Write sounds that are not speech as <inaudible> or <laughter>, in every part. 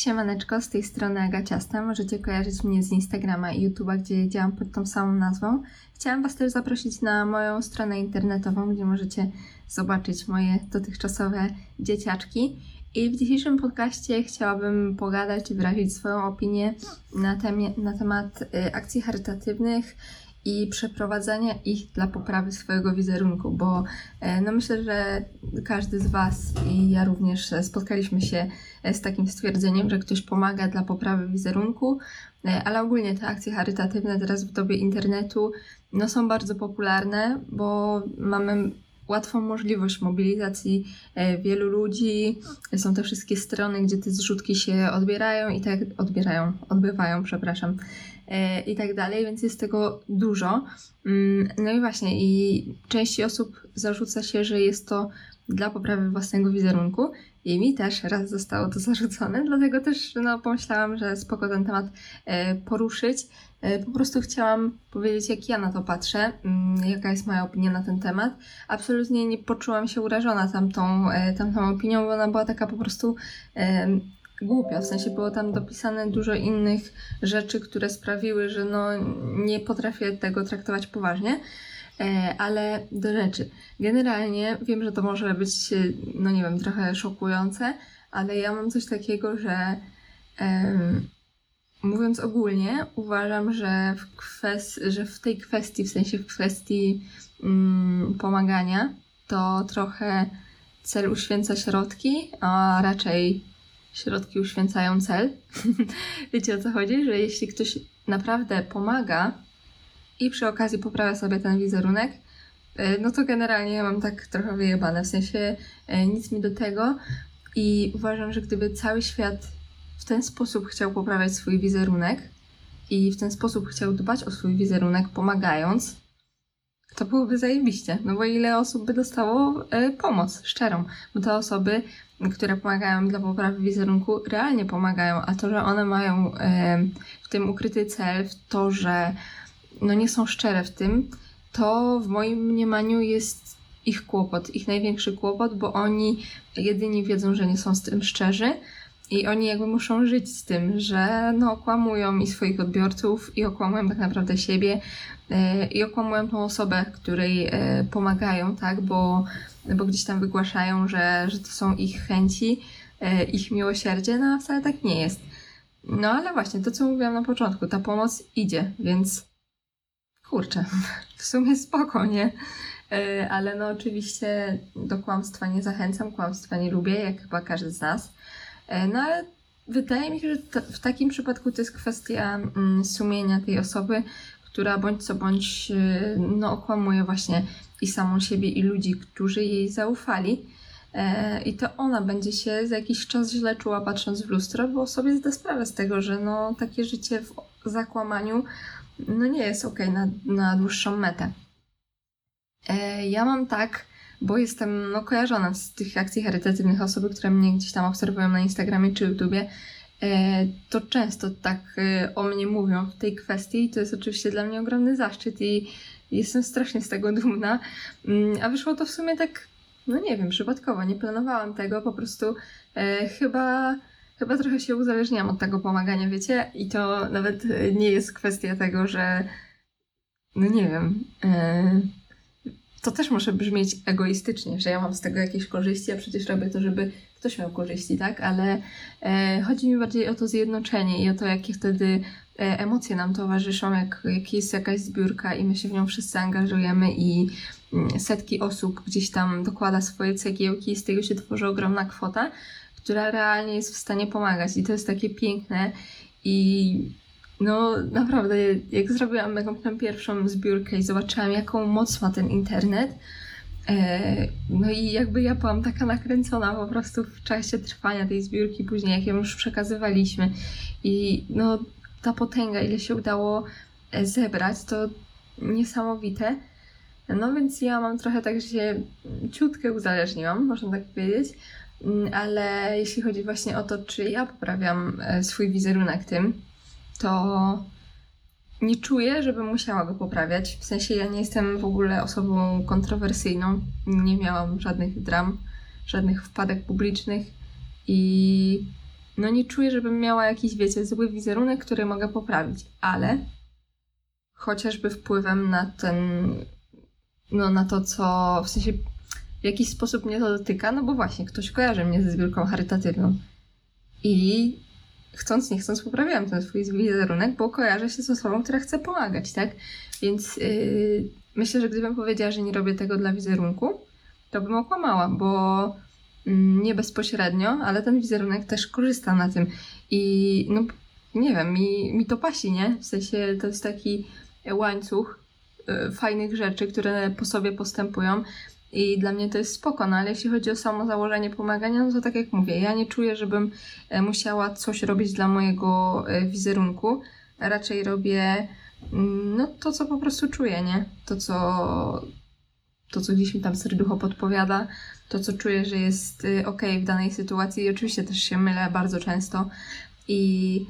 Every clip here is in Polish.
Siemaneczko, z tej strony Agaciasta. Możecie kojarzyć mnie z Instagrama i YouTube'a, gdzie działam pod tą samą nazwą. Chciałam Was też zaprosić na moją stronę internetową, gdzie możecie zobaczyć moje dotychczasowe dzieciaczki. I w dzisiejszym podcaście chciałabym pogadać i wyrazić swoją opinię na, temie, na temat y, akcji charytatywnych i przeprowadzania ich dla poprawy swojego wizerunku, bo e, no myślę, że każdy z Was i ja również spotkaliśmy się e, z takim stwierdzeniem, że ktoś pomaga dla poprawy wizerunku, e, ale ogólnie te akcje charytatywne teraz w dobie internetu no są bardzo popularne, bo mamy łatwą możliwość mobilizacji wielu ludzi. Są te wszystkie strony, gdzie te zrzutki się odbierają i tak odbierają, odbywają, przepraszam. E, i tak dalej, więc jest tego dużo. Mm, no i właśnie, i części osób zarzuca się, że jest to dla poprawy własnego wizerunku. I mi też raz zostało to <laughs> zarzucone, dlatego też no, pomyślałam, że spoko ten temat e, poruszyć. E, po prostu chciałam powiedzieć, jak ja na to patrzę, mm, jaka jest moja opinia na ten temat. Absolutnie nie poczułam się urażona tamtą, tamtą opinią, bo ona była taka po prostu głupia, w sensie było tam dopisane dużo innych rzeczy, które sprawiły, że no nie potrafię tego traktować poważnie. E, ale do rzeczy. Generalnie wiem, że to może być, no nie wiem, trochę szokujące, ale ja mam coś takiego, że um, mówiąc ogólnie, uważam, że w, kwest- że w tej kwestii, w sensie w kwestii um, pomagania, to trochę cel uświęca środki, a raczej środki uświęcają cel. <laughs> Wiecie o co chodzi? Że jeśli ktoś naprawdę pomaga i przy okazji poprawia sobie ten wizerunek, e, no to generalnie ja mam tak trochę wyjebane, w sensie e, nic mi do tego i uważam, że gdyby cały świat w ten sposób chciał poprawiać swój wizerunek i w ten sposób chciał dbać o swój wizerunek, pomagając, to byłoby zajebiście. No bo ile osób by dostało e, pomoc szczerą? Bo te osoby które pomagają dla poprawy wizerunku, realnie pomagają, a to, że one mają w tym ukryty cel, w to, że no nie są szczere w tym, to w moim mniemaniu jest ich kłopot, ich największy kłopot, bo oni jedyni wiedzą, że nie są z tym szczerzy i oni jakby muszą żyć z tym, że no okłamują i swoich odbiorców i okłamują tak naprawdę siebie e, i okłamują tą osobę, której e, pomagają, tak, bo bo gdzieś tam wygłaszają, że, że to są ich chęci, e, ich miłosierdzie, no a wcale tak nie jest. No ale właśnie, to co mówiłam na początku, ta pomoc idzie, więc kurczę, <laughs> w sumie spoko, nie? E, ale no oczywiście do kłamstwa nie zachęcam, kłamstwa nie lubię, jak chyba każdy z nas. E, no ale wydaje mi się, że w takim przypadku to jest kwestia mm, sumienia tej osoby, która bądź co bądź no, okłamuje właśnie i samą siebie, i ludzi, którzy jej zaufali. E, I to ona będzie się za jakiś czas źle czuła patrząc w lustro, bo sobie zda sprawę z tego, że no, takie życie w zakłamaniu no, nie jest ok na, na dłuższą metę. E, ja mam tak, bo jestem no, kojarzona z tych akcji charytatywnych osoby, które mnie gdzieś tam obserwują na Instagramie czy YouTubie, to często tak o mnie mówią w tej kwestii i to jest oczywiście dla mnie ogromny zaszczyt i Jestem strasznie z tego dumna. Mm, a wyszło to w sumie tak, no nie wiem, przypadkowo. Nie planowałam tego, po prostu e, chyba, chyba trochę się uzależniłam od tego pomagania, wiecie? I to nawet nie jest kwestia tego, że no nie wiem. E, to też może brzmieć egoistycznie, że ja mam z tego jakieś korzyści, a przecież robię to, żeby ktoś miał korzyści, tak? Ale e, chodzi mi bardziej o to zjednoczenie i o to, jakie wtedy E, emocje nam towarzyszą, jak, jak jest jakaś zbiórka i my się w nią wszyscy angażujemy i mm, setki osób gdzieś tam dokłada swoje cegiełki i z tego się tworzy ogromna kwota, która realnie jest w stanie pomagać i to jest takie piękne i no naprawdę, jak zrobiłam taką pierwszą zbiórkę i zobaczyłam, jaką moc ma ten internet, no i jakby ja byłam taka nakręcona po prostu w czasie trwania tej zbiórki, później jak ją już przekazywaliśmy. I no ta potęga, ile się udało e, zebrać, to niesamowite. No więc ja mam trochę tak, że się ciutkę uzależniłam, można tak powiedzieć, mm, ale jeśli chodzi właśnie o to, czy ja poprawiam e, swój wizerunek tym, to nie czuję, żebym musiała go poprawiać. W sensie ja nie jestem w ogóle osobą kontrowersyjną, nie miałam żadnych dram, żadnych wpadek publicznych i no nie czuję, żebym miała jakiś, wiecie, zły wizerunek, który mogę poprawić, ale chociażby wpływem na ten, no na to, co w sensie w jakiś sposób mnie to dotyka, no bo właśnie ktoś kojarzy mnie ze zbiórką charytatywną. I chcąc, nie chcąc, poprawiłam ten swój wizerunek, bo kojarzę się z osobą, która chce pomagać, tak? Więc yy, myślę, że gdybym powiedziała, że nie robię tego dla wizerunku, to bym okłamała, bo yy, nie bezpośrednio, ale ten wizerunek też korzysta na tym. I no, nie wiem, mi, mi to pasi, nie? W sensie to jest taki łańcuch yy, fajnych rzeczy, które po sobie postępują. I dla mnie to jest spoko, no ale jeśli chodzi o samo założenie pomagania, no to tak jak mówię, ja nie czuję, żebym e, musiała coś robić dla mojego e, wizerunku. Raczej robię mm, no to, co po prostu czuję, nie? To, co, to, co gdzieś mi tam serducho podpowiada, to, co czuję, że jest e, ok w danej sytuacji. I oczywiście też się mylę bardzo często. I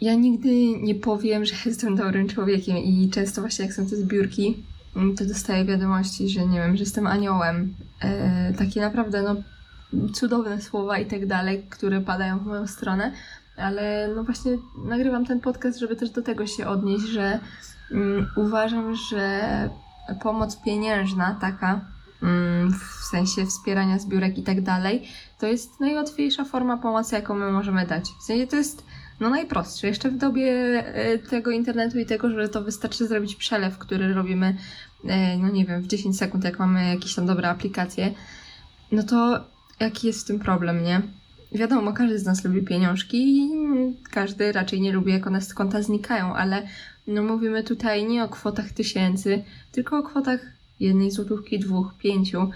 ja nigdy nie powiem, że <laughs> jestem dobrym człowiekiem i często właśnie jak są te zbiórki, to dostaję wiadomości, że nie wiem, że jestem aniołem. E, takie naprawdę no, cudowne słowa i tak dalej, które padają w moją stronę, ale no właśnie nagrywam ten podcast, żeby też do tego się odnieść, że mm, uważam, że pomoc pieniężna taka, mm, w sensie wspierania zbiórek i tak dalej, to jest najłatwiejsza forma pomocy, jaką my możemy dać. W sensie to jest no najprostsze. Jeszcze w dobie e, tego internetu i tego, że to wystarczy zrobić przelew, który robimy, e, no nie wiem, w 10 sekund, jak mamy jakieś tam dobre aplikacje, no to jaki jest w tym problem, nie? Wiadomo, każdy z nas lubi pieniążki i każdy raczej nie lubi, jak one z konta znikają, ale no mówimy tutaj nie o kwotach tysięcy, tylko o kwotach jednej złotówki, dwóch, pięciu.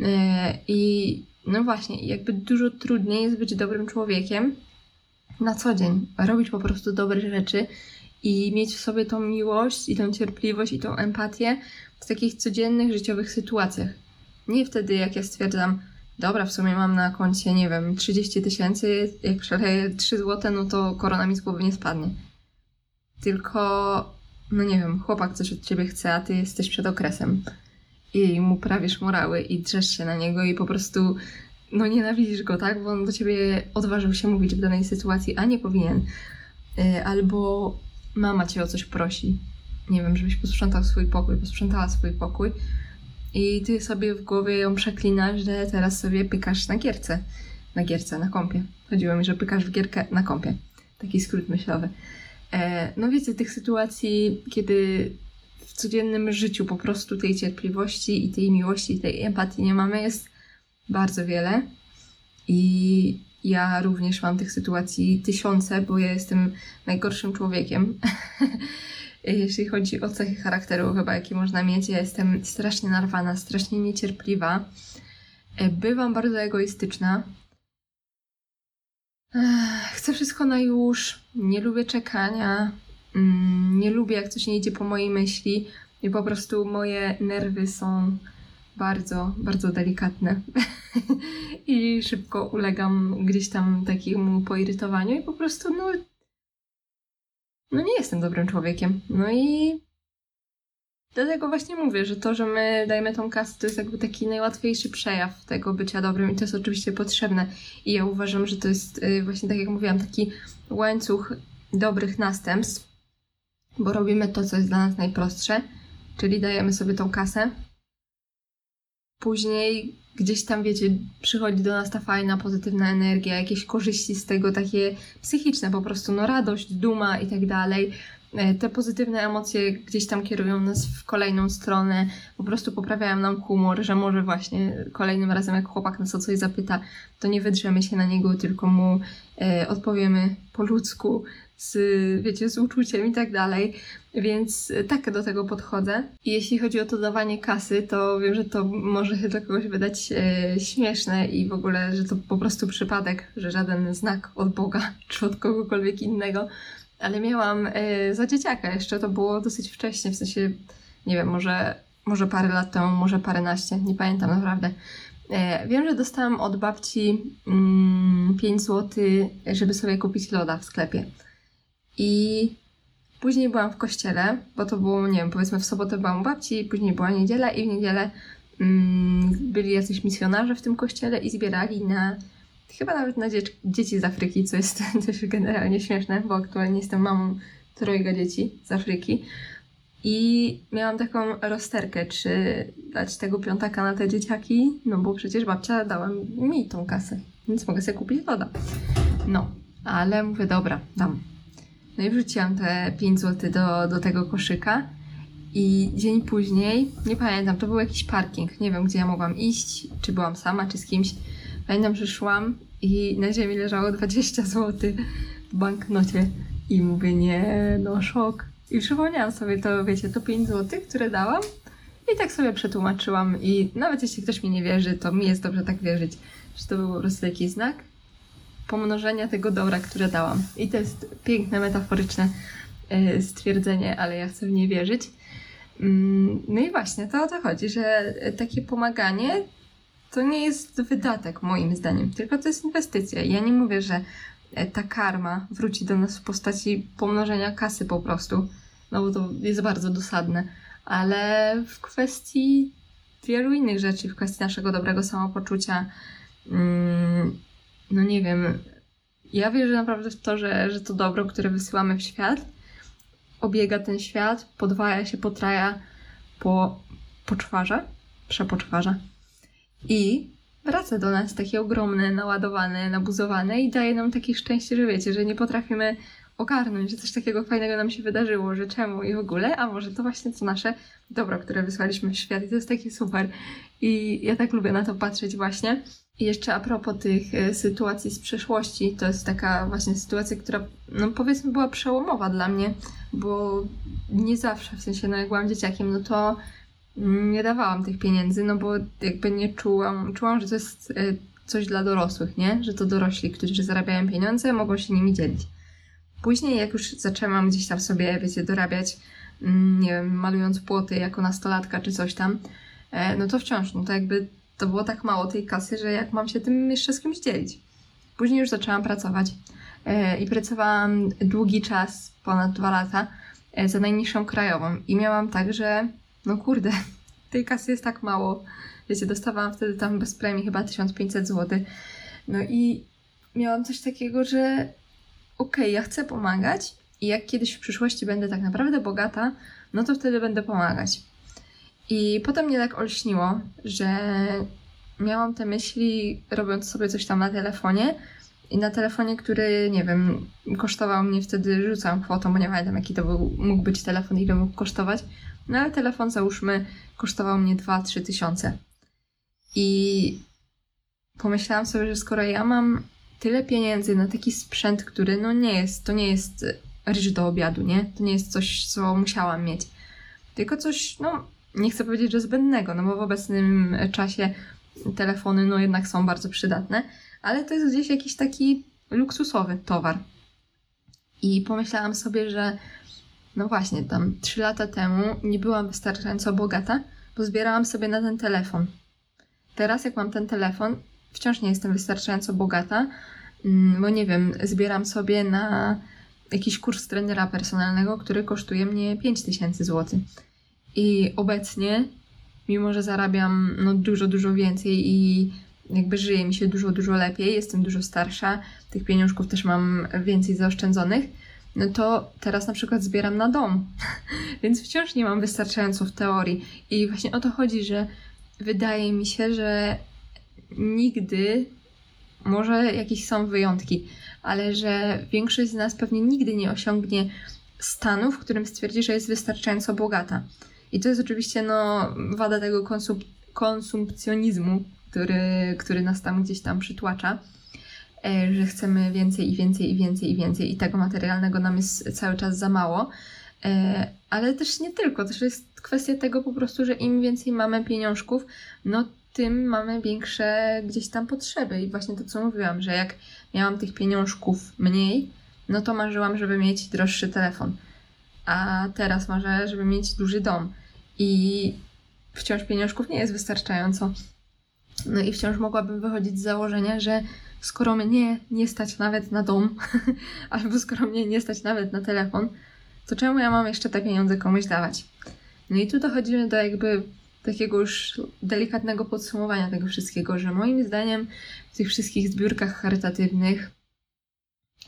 E, I no właśnie, jakby dużo trudniej jest być dobrym człowiekiem, na co dzień, robić po prostu dobre rzeczy i mieć w sobie tą miłość i tą cierpliwość i tą empatię w takich codziennych, życiowych sytuacjach. Nie wtedy, jak ja stwierdzam, dobra, w sumie mam na koncie, nie wiem, 30 tysięcy, jak przeleję 3 złote, no to korona mi z głowy nie spadnie. Tylko, no nie wiem, chłopak coś od ciebie chce, a ty jesteś przed okresem i mu prawisz morały i drzesz się na niego i po prostu no nienawidzisz go, tak? Bo on do ciebie odważył się mówić w danej sytuacji, a nie powinien. Y, albo mama cię o coś prosi. Nie wiem, żebyś posprzątał swój pokój, posprzątała swój pokój. I ty sobie w głowie ją przeklinasz, że teraz sobie pykasz na gierce. Na gierce, na kąpie. Chodziło mi, że pykasz w gierkę na kąpie. Taki skrót myślowy. E, no wiecie, tych sytuacji, kiedy w codziennym życiu po prostu tej cierpliwości i tej miłości i tej empatii nie mamy, jest bardzo wiele. I ja również mam tych sytuacji tysiące, bo ja jestem najgorszym człowiekiem. <laughs> Jeśli chodzi o cechy charakteru, chyba jakie można mieć, ja jestem strasznie narwana, strasznie niecierpliwa. E, bywam bardzo egoistyczna. Chcę wszystko na już, nie lubię czekania, mm, nie lubię jak coś nie idzie po mojej myśli i po prostu moje nerwy są bardzo, bardzo delikatne <laughs> i szybko ulegam gdzieś tam takiemu poirytowaniu i po prostu no, no nie jestem dobrym człowiekiem. No i dlatego właśnie mówię, że to, że my dajemy tą kasę, to jest jakby taki najłatwiejszy przejaw tego bycia dobrym i to jest oczywiście potrzebne. I ja uważam, że to jest y, właśnie tak jak mówiłam, taki łańcuch dobrych następstw, bo robimy to, co jest dla nas najprostsze, czyli dajemy sobie tą kasę, później gdzieś tam, wiecie, przychodzi do nas ta fajna, pozytywna energia, jakieś korzyści z tego, takie psychiczne po prostu, no radość, duma i tak dalej. E, te pozytywne emocje gdzieś tam kierują nas w kolejną stronę, po prostu poprawiają nam humor, że może właśnie kolejnym razem, jak chłopak nas o coś zapyta, to nie wydrzemy się na niego, tylko mu e, odpowiemy po ludzku, z, wiecie, z uczuciem i tak dalej. Więc tak do tego podchodzę. I jeśli chodzi o to dawanie kasy, to wiem, że to może się dla kogoś wydać e, śmieszne i w ogóle, że to po prostu przypadek, że żaden znak od Boga <laughs> czy od kogokolwiek innego. Ale miałam e, za dzieciaka jeszcze, to było dosyć wcześnie, w sensie, nie wiem, może, może parę lat temu, może paręnaście, nie pamiętam naprawdę. E, wiem, że dostałam od babci mm, 5 zł, żeby sobie kupić loda w sklepie. I później byłam w kościele, bo to było, nie wiem, powiedzmy w sobotę byłam u babci, później była niedziela i w niedzielę mm, byli jacyś misjonarze w tym kościele i zbierali na chyba nawet na dzieci, dzieci z Afryki, co jest <laughs> też generalnie śmieszne, bo aktualnie jestem mamą trojga dzieci z Afryki. I miałam taką rozterkę, czy dać tego piątaka na te dzieciaki, no bo przecież babcia dała mi tą kasę, więc mogę sobie kupić loda. No, ale mówię, dobra, dam. No i wrzuciłam te 5 zł do, do tego koszyka i dzień później, nie pamiętam, to był jakiś parking, nie wiem gdzie ja mogłam iść, czy byłam sama, czy z kimś. Pamiętam, że szłam i na ziemi leżało 20 zł w banknocie i mówię, nie, no szok. I przypomniałam sobie to, wiecie, to 5 zł, które dałam i tak sobie przetłumaczyłam i nawet jeśli ktoś mi nie wierzy, to mi jest dobrze tak wierzyć, że to był po prostu jakiś znak pomnożenia tego dobra, które dałam. I to jest piękne, metaforyczne e, stwierdzenie, ale ja chcę w nie wierzyć. Mm, no i właśnie, to o to chodzi, że takie pomaganie to nie jest wydatek moim zdaniem, tylko to jest inwestycja. Ja nie mówię, że e, ta karma wróci do nas w postaci pomnożenia kasy po prostu, no bo to jest bardzo dosadne, ale w kwestii wielu innych rzeczy, w kwestii naszego dobrego samopoczucia, mm, no nie wiem, ja wierzę naprawdę w to, że, że to dobro, które wysyłamy w świat, obiega ten świat, podwaja się, potraja, po, poczwarza, przepoczwarza i wraca do nas takie ogromne, naładowane, nabuzowane i daje nam takie szczęście, że wiecie, że nie potrafimy ogarnąć, że coś takiego fajnego nam się wydarzyło, że czemu i w ogóle, a może to właśnie to nasze dobro, które wysłaliśmy w świat i to jest takie super. I ja tak lubię na to patrzeć właśnie. Jeszcze a propos tych e, sytuacji z przeszłości, to jest taka właśnie sytuacja, która, no powiedzmy, była przełomowa dla mnie, bo nie zawsze, w sensie, no jak byłam dzieciakiem, no to nie dawałam tych pieniędzy, no bo jakby nie czułam, czułam, że to jest e, coś dla dorosłych, nie? Że to dorośli, którzy zarabiają pieniądze, mogą się nimi dzielić. Później, jak już zaczęłam gdzieś tam sobie, wiecie, dorabiać, mm, nie wiem, malując płoty jako nastolatka czy coś tam, e, no to wciąż, no to jakby to było tak mało tej kasy, że jak mam się tym jeszcze z kimś dzielić. Później już zaczęłam pracować e, i pracowałam długi czas, ponad dwa lata, e, za najniższą krajową. I miałam tak, że no kurde, <laughs> tej kasy jest tak mało. Wiecie, dostawałam wtedy tam bez premii chyba 1500 zł. No i miałam coś takiego, że okej, okay, ja chcę pomagać i jak kiedyś w przyszłości będę tak naprawdę bogata, no to wtedy będę pomagać. I potem mnie tak olśniło, że miałam te myśli robiąc sobie coś tam na telefonie i na telefonie, który, nie wiem, kosztował mnie wtedy, rzucam kwotą, bo nie pamiętam jaki to był, mógł być telefon, ile mógł kosztować, no ale telefon załóżmy kosztował mnie 2-3 tysiące. I pomyślałam sobie, że skoro ja mam tyle pieniędzy na taki sprzęt, który no nie jest, to nie jest ryż do obiadu, nie? To nie jest coś, co musiałam mieć. Tylko coś, no nie chcę powiedzieć, że zbędnego, no bo w obecnym czasie telefony no jednak są bardzo przydatne, ale to jest gdzieś jakiś taki luksusowy towar. I pomyślałam sobie, że no właśnie, tam 3 lata temu nie byłam wystarczająco bogata, bo zbierałam sobie na ten telefon. Teraz, jak mam ten telefon, wciąż nie jestem wystarczająco bogata, mm, bo nie wiem, zbieram sobie na jakiś kurs trenera personalnego, który kosztuje mnie 5000 zł. I obecnie, mimo że zarabiam no, dużo, dużo więcej i jakby żyje mi się dużo, dużo lepiej, jestem dużo starsza, tych pieniążków też mam więcej zaoszczędzonych, no to teraz na przykład zbieram na dom, <laughs> więc wciąż nie mam wystarczająco w teorii. I właśnie o to chodzi, że wydaje mi się, że nigdy, może jakieś są wyjątki, ale że większość z nas pewnie nigdy nie osiągnie stanu, w którym stwierdzi, że jest wystarczająco bogata. I to jest oczywiście no, wada tego konsum konsumpcjonizmu, który, który nas tam gdzieś tam przytłacza, e, że chcemy więcej i więcej i więcej i więcej i tego materialnego nam jest cały czas za mało. E, ale też nie tylko, też jest kwestia tego po prostu, że im więcej mamy pieniążków, no tym mamy większe gdzieś tam potrzeby. I właśnie to, co mówiłam, że jak miałam tych pieniążków mniej, no to marzyłam, żeby mieć droższy telefon. A teraz marzę, żeby mieć duży dom i wciąż pieniążków nie jest wystarczająco. No i wciąż mogłabym wychodzić z założenia, że skoro mnie nie stać nawet na dom, <laughs> albo skoro mnie nie stać nawet na telefon, to czemu ja mam jeszcze te pieniądze komuś dawać? No i tu dochodzimy do jakby takiego już delikatnego podsumowania tego wszystkiego, że moim zdaniem w tych wszystkich zbiórkach charytatywnych,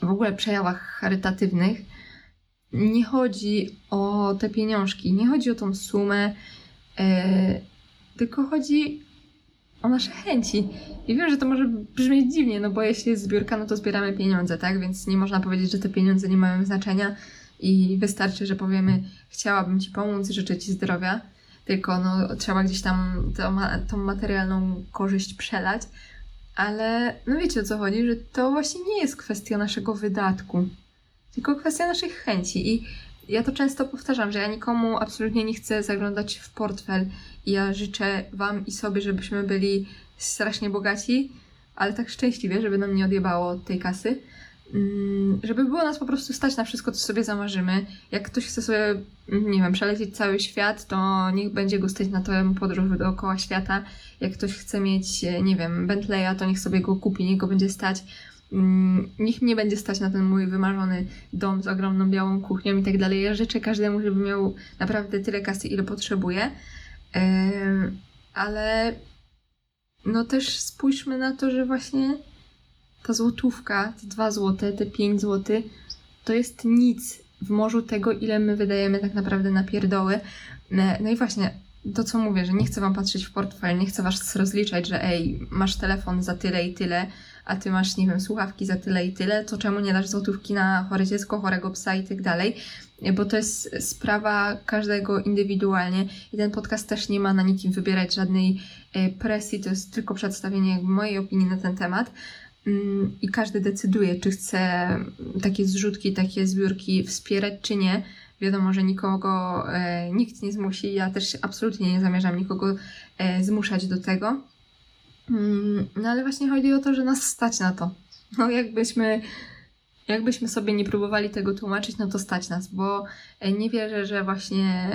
w ogóle przejawach charytatywnych, nie chodzi o te pieniążki, nie chodzi o tą sumę, e, tylko chodzi o nasze chęci. I wiem, że to może brzmieć dziwnie, no bo jeśli jest zbiórka, no to zbieramy pieniądze, tak? Więc nie można powiedzieć, że te pieniądze nie mają znaczenia i wystarczy, że powiemy, chciałabym Ci pomóc, życzę Ci zdrowia, tylko no, trzeba gdzieś tam tą, tą materialną korzyść przelać. Ale no wiecie o co chodzi, że to właśnie nie jest kwestia naszego wydatku, tylko kwestia naszych chęci. I ja to często powtarzam, że ja nikomu absolutnie nie chcę zaglądać w portfel i ja życzę Wam i sobie, żebyśmy byli strasznie bogaci, ale tak szczęśliwie, żeby nam nie odjebało tej kasy. Mm, żeby było nas po prostu stać na wszystko, co sobie zamarzymy. Jak ktoś chce sobie, nie wiem, przelecieć cały świat, to niech będzie go stać na tę podróż dookoła świata. Jak ktoś chce mieć, nie wiem, Bentleya, to niech sobie go kupi, niech go będzie stać. Mm, niech mnie będzie stać na ten mój wymarzony dom z ogromną białą kuchnią i tak dalej. Ja życzę każdemu, żeby miał naprawdę tyle kasy, ile potrzebuje. Ale no też spójrzmy na to, że właśnie ta złotówka, te dwa złote, te pięć złoty, to jest nic w morzu tego, ile my wydajemy tak naprawdę na pierdoły. No i właśnie, to co mówię, że nie chcę wam patrzeć w portfel, nie chcę was rozliczać, że ej, masz telefon za tyle i tyle, a ty masz, nie wiem, słuchawki za tyle i tyle, to czemu nie dasz złotówki na chore dziecko, chorego psa i tak dalej, bo to jest sprawa każdego indywidualnie i ten podcast też nie ma na nikim wybierać żadnej e, presji, to jest tylko przedstawienie mojej opinii na ten temat mm, i każdy decyduje, czy chce takie zrzutki, takie zbiórki wspierać, czy nie. Wiadomo, że nikogo e, nikt nie zmusi, ja też absolutnie nie zamierzam nikogo e, zmuszać do tego. Mm, no ale właśnie chodzi o to, że nas stać na to. No jakbyśmy, jakbyśmy sobie nie próbowali tego tłumaczyć, no to stać nas, bo e, nie wierzę, że właśnie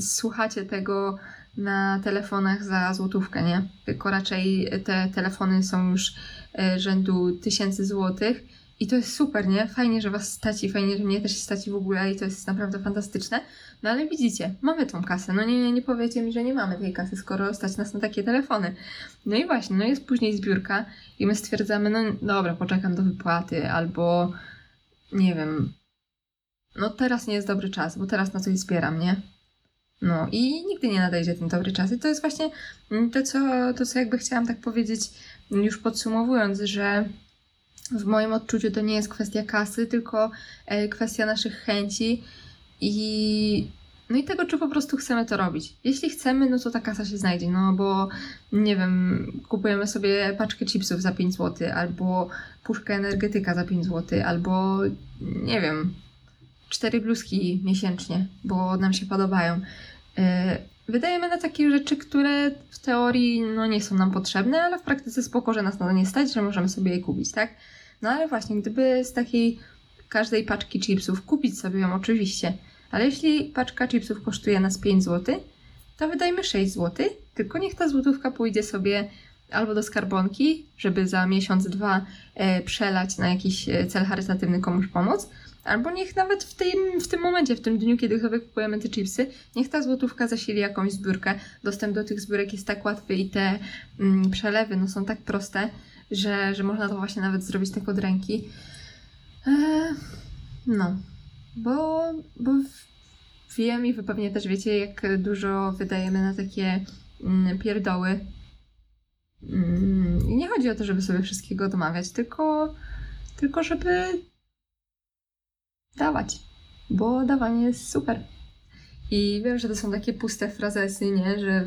słuchacie tego na telefonach za złotówkę, nie? Tylko raczej te telefony są już e, rzędu tysięcy złotych i to jest super, nie? Fajnie, że Was staci, fajnie, że mnie też staci w ogóle i to jest naprawdę fantastyczne. No ale widzicie, mamy tą kasę. No nie, nie powiecie mi, że nie mamy tej kasy, skoro stać nas na takie telefony. No i właśnie, no jest później zbiórka i my stwierdzamy, no dobra, poczekam do wypłaty albo nie wiem, no teraz nie jest dobry czas, bo teraz na coś zbieram, nie? No i nigdy nie nadejdzie ten dobry czas. I to jest właśnie to, co, to, co jakby chciałam tak powiedzieć, już podsumowując, że w moim odczuciu to nie jest kwestia kasy, tylko e, kwestia naszych chęci i no i tego, czy po prostu chcemy to robić. Jeśli chcemy, no to ta kasa się znajdzie, no bo nie wiem, kupujemy sobie paczkę chipsów za 5 zł, albo puszkę energetyka za 5 zł, albo nie wiem, cztery bluzki miesięcznie, bo nam się podobają. E, wydajemy na takie rzeczy, które w teorii no, nie są nam potrzebne, ale w praktyce spoko, że nas na to nie stać, że możemy sobie je kupić, tak? No ale właśnie, gdyby z takiej każdej paczki chipsów kupić sobie ją oczywiście, ale jeśli paczka chipsów kosztuje nas 5 zł, to wydajmy 6 zł, tylko niech ta złotówka pójdzie sobie albo do skarbonki, żeby za miesiąc, dwa e, przelać na jakiś e, cel charytatywny komuś pomóc, albo niech nawet w tym, w tym momencie, w tym dniu, kiedy sobie kupujemy te chipsy, niech ta złotówka zasili jakąś zbiórkę. Dostęp do tych zbiórek jest tak łatwy i te mm, przelewy no, są tak proste, że, że można to właśnie nawet zrobić tak od ręki. Eee, no, bo, bo wiem i wy pewnie też wiecie, jak dużo wydajemy na takie mm, pierdoły. Mm, I nie chodzi o to, żeby sobie wszystkiego odmawiać, tylko, tylko żeby dawać, bo dawanie jest super. I wiem, że to są takie puste frazesy, nie? że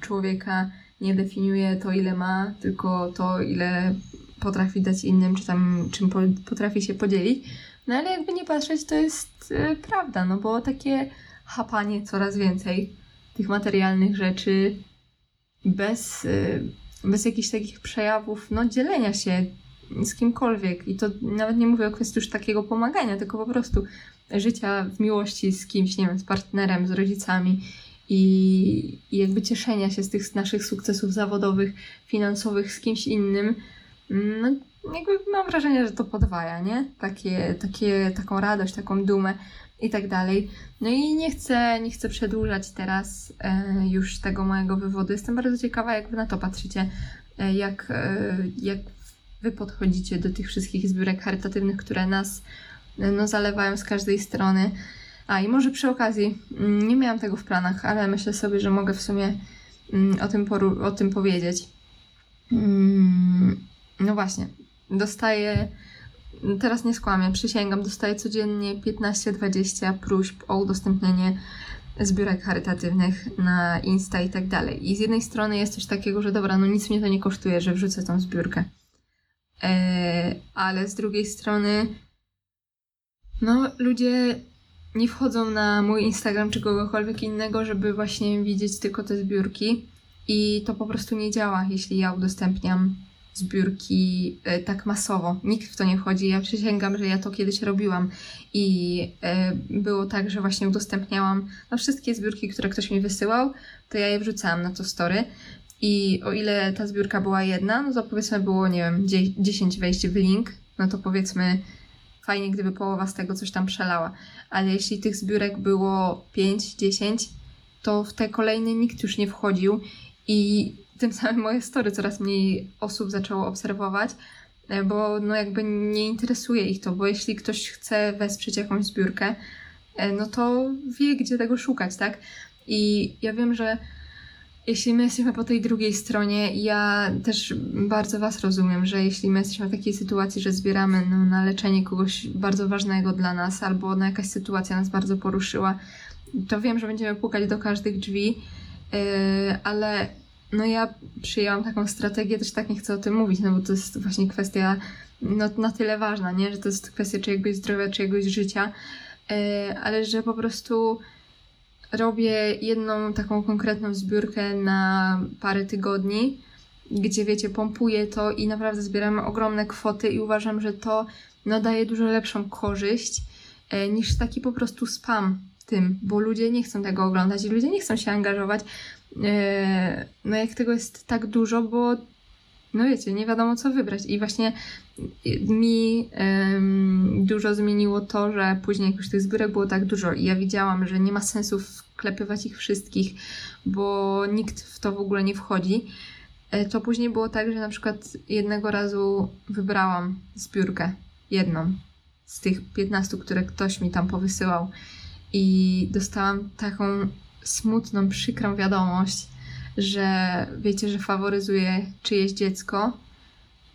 człowieka nie definiuje to, ile ma, tylko to, ile potrafi dać innym, czy tam czym potrafi się podzielić. No ale jakby nie patrzeć, to jest yy, prawda, no bo takie chapanie coraz więcej tych materialnych rzeczy bez, yy, bez jakichś takich przejawów, no dzielenia się z kimkolwiek. I to nawet nie mówię o kwestii już takiego pomagania, tylko po prostu życia w miłości z kimś, nie wiem, z partnerem, z rodzicami i, i jakby cieszenia się z tych naszych sukcesów zawodowych, finansowych z kimś innym. No, jakby mam wrażenie, że to podwaja, nie? Takie, takie, taką radość, taką dumę i tak dalej. No i nie chcę, nie chcę przedłużać teraz e, już tego mojego wywodu. Jestem bardzo ciekawa, jak wy na to patrzycie, e, jak, e, jak wy podchodzicie do tych wszystkich zbiórek charytatywnych, które nas e, no, zalewają z każdej strony. A i może przy okazji, mm, nie miałam tego w planach, ale myślę sobie, że mogę w sumie mm, o tym, o tym powiedzieć. Mm, No właśnie, dostaję, teraz nie skłamię, przysięgam, dostaję codziennie 15-20 próśb o udostępnienie zbiórek charytatywnych na Insta i tak dalej. I z jednej strony jest coś takiego, że dobra, no nic mnie to nie kosztuje, że wrzucę tą zbiórkę. E, ale z drugiej strony, no ludzie nie wchodzą na mój Instagram czy kogokolwiek innego, żeby właśnie widzieć tylko te zbiórki. I to po prostu nie działa, jeśli ja udostępniam zbiórki e, tak masowo. Nikt w to nie wchodzi. Ja przysięgam, że ja to kiedyś robiłam i e, było tak, że właśnie udostępniałam no, wszystkie zbiórki, które ktoś mi wysyłał, to ja je wrzucałam na to story. I o ile ta zbiórka była jedna, no to powiedzmy było, nie wiem, 10 wejść w link, no to powiedzmy fajnie, gdyby połowa z tego coś tam przelała. Ale jeśli tych zbiórek było 5, 10, to w te kolejne nikt już nie wchodził i tym samym moje story coraz mniej osób zaczęło obserwować, e, bo no jakby nie interesuje ich to, bo jeśli ktoś chce wesprzeć jakąś zbiórkę, e, no to wie, gdzie tego szukać, tak? I ja wiem, że jeśli my jesteśmy po tej drugiej stronie, ja też bardzo Was rozumiem, że jeśli my jesteśmy w takiej sytuacji, że zbieramy no, na leczenie kogoś bardzo ważnego dla nas, albo na jakaś sytuacja nas bardzo poruszyła, to wiem, że będziemy pukać do każdych drzwi, yy, ale no ja przyjęłam taką strategię, też tak nie chcę o tym mówić, no bo to jest właśnie kwestia no, na tyle ważna, nie? że to jest kwestia czyjegoś zdrowia, czyjegoś życia, yy, ale że po prostu robię jedną taką konkretną zbiórkę na parę tygodni, gdzie wiecie, pompuję to i naprawdę zbieramy ogromne kwoty i uważam, że to no, daje dużo lepszą korzyść e, niż taki po prostu spam tym, bo ludzie nie chcą tego oglądać i ludzie nie chcą się angażować. E, no jak tego jest tak dużo, bo no wiecie, nie wiadomo co wybrać. I właśnie mi em, dużo zmieniło to, że później jak już tych zbiórek było tak dużo i ja widziałam, że nie ma sensu wklepywać ich wszystkich, bo nikt w to w ogóle nie wchodzi. E, To później było tak, że na przykład jednego razu wybrałam zbiórkę, jedną z tych 15, które ktoś mi tam powysyłał i dostałam taką smutną, przykrą wiadomość, że wiecie, że faworyzuje czyjeś dziecko,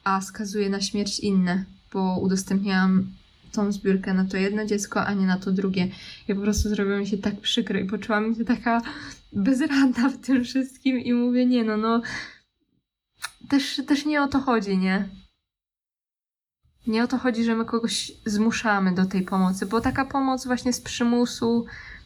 a skazuje na śmierć inne, bo udostępniałam tą zbiórkę na to jedno dziecko, a nie na to drugie. I po prostu zrobiło mi się tak przykro i poczułam się taka bezradna w tym wszystkim i mówię, nie no, no też, też nie o to chodzi, nie? Nie o to chodzi, że my kogoś zmuszamy do tej pomocy, bo taka pomoc właśnie z przymusu,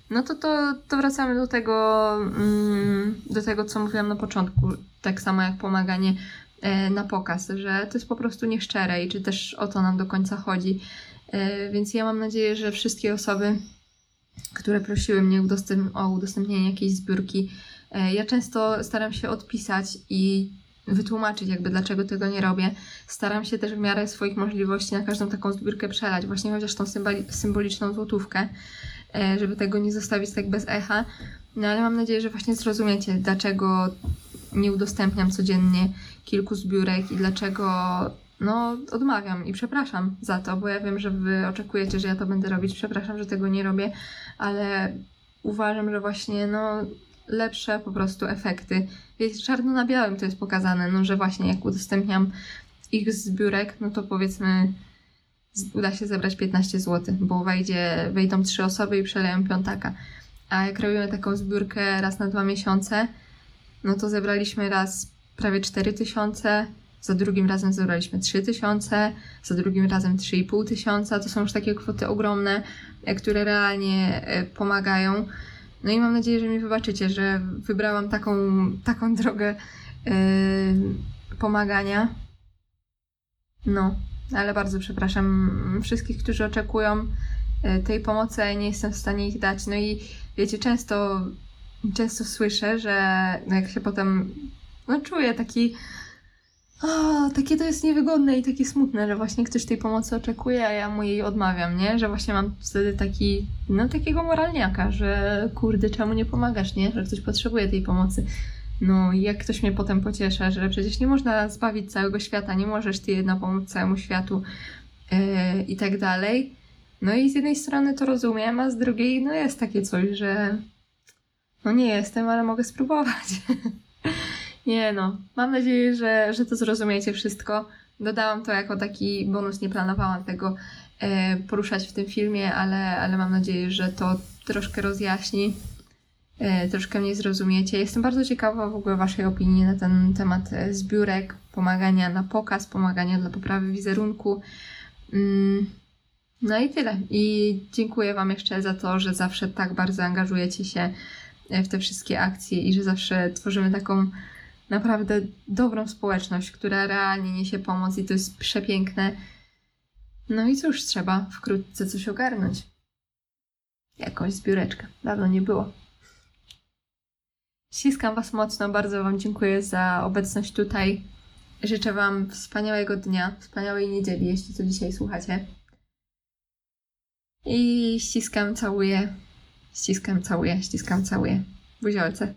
no to, to, to wracamy do tego, mm, do tego, co mówiłam na początku, tak samo jak pomaganie e, na pokaz, że to jest po prostu nieszczere i czy też o to nam do końca chodzi. E, Więc ja mam nadzieję, że wszystkie osoby, które prosiły mnie o udostępnienie jakiejś zbiórki, e, ja często staram się odpisać i wytłumaczyć jakby dlaczego tego nie robię. Staram się też w miarę swoich możliwości na każdą taką zbiórkę przelać, właśnie chociaż tą symboli- symboliczną złotówkę, żeby tego nie zostawić tak bez echa. No ale mam nadzieję, że właśnie zrozumiecie, dlaczego nie udostępniam codziennie kilku zbiórek i dlaczego no odmawiam i przepraszam za to, bo ja wiem, że wy oczekujecie, że ja to będę robić. Przepraszam, że tego nie robię, ale uważam, że właśnie no lepsze po prostu efekty. Wiecie, czarno na białym to jest pokazane, no że właśnie jak udostępniam ich zbiórek, no to powiedzmy uda się zebrać 15 zł, bo wejdzie, wejdą trzy osoby i przeleją piątaka. A jak robimy taką zbiórkę raz na dwa miesiące, no to zebraliśmy raz prawie 4 tysiące, za drugim razem zebraliśmy 3 tysiące, za drugim razem 3,5 tysiąca. To są już takie kwoty ogromne, które realnie e, pomagają. No i mam nadzieję, że mi wybaczycie, że wybrałam taką, taką drogę e, pomagania. No, ale bardzo przepraszam wszystkich, którzy oczekują e, tej pomocy, a nie jestem w stanie ich dać. No i wiecie, często, często słyszę, że jak się potem no, czuję taki a, takie to jest niewygodne i takie smutne, że właśnie ktoś tej pomocy oczekuje, a ja mu jej odmawiam, nie? Że właśnie mam wtedy taki, no takiego moralniaka, że kurde, czemu nie pomagasz, nie? Że ktoś potrzebuje tej pomocy. No jak ktoś mnie potem pociesza, że przecież nie można zbawić całego świata, nie możesz ty jedna pomóc całemu światu yy, i tak dalej. No i z jednej strony to rozumiem, a z drugiej no jest takie coś, że no nie jestem, ale mogę spróbować. <laughs> nie no, mam nadzieję, że, że to zrozumiecie wszystko. Dodałam to jako taki bonus, nie planowałam tego e, poruszać w tym filmie, ale, ale mam nadzieję, że to troszkę rozjaśni, troszkę mnie zrozumiecie. Jestem bardzo ciekawa w ogóle Waszej opinii na ten temat e, zbiórek, pomagania na pokaz, pomagania dla poprawy wizerunku. Mm, no i tyle. I dziękuję Wam jeszcze za to, że zawsze tak bardzo angażujecie się e, w te wszystkie akcje i że zawsze tworzymy taką naprawdę dobrą społeczność, która realnie niesie pomoc i to jest przepiękne. No i cóż, trzeba wkrótce coś ogarnąć. Jakąś zbióreczkę. Dawno nie było. Ściskam Was mocno, bardzo Wam dziękuję za obecność tutaj. Życzę Wam wspaniałego dnia, wspaniałej niedzieli, jeśli to dzisiaj słuchacie. I ściskam, całuję, ściskam, całuję, ściskam, całuję. Buziolce.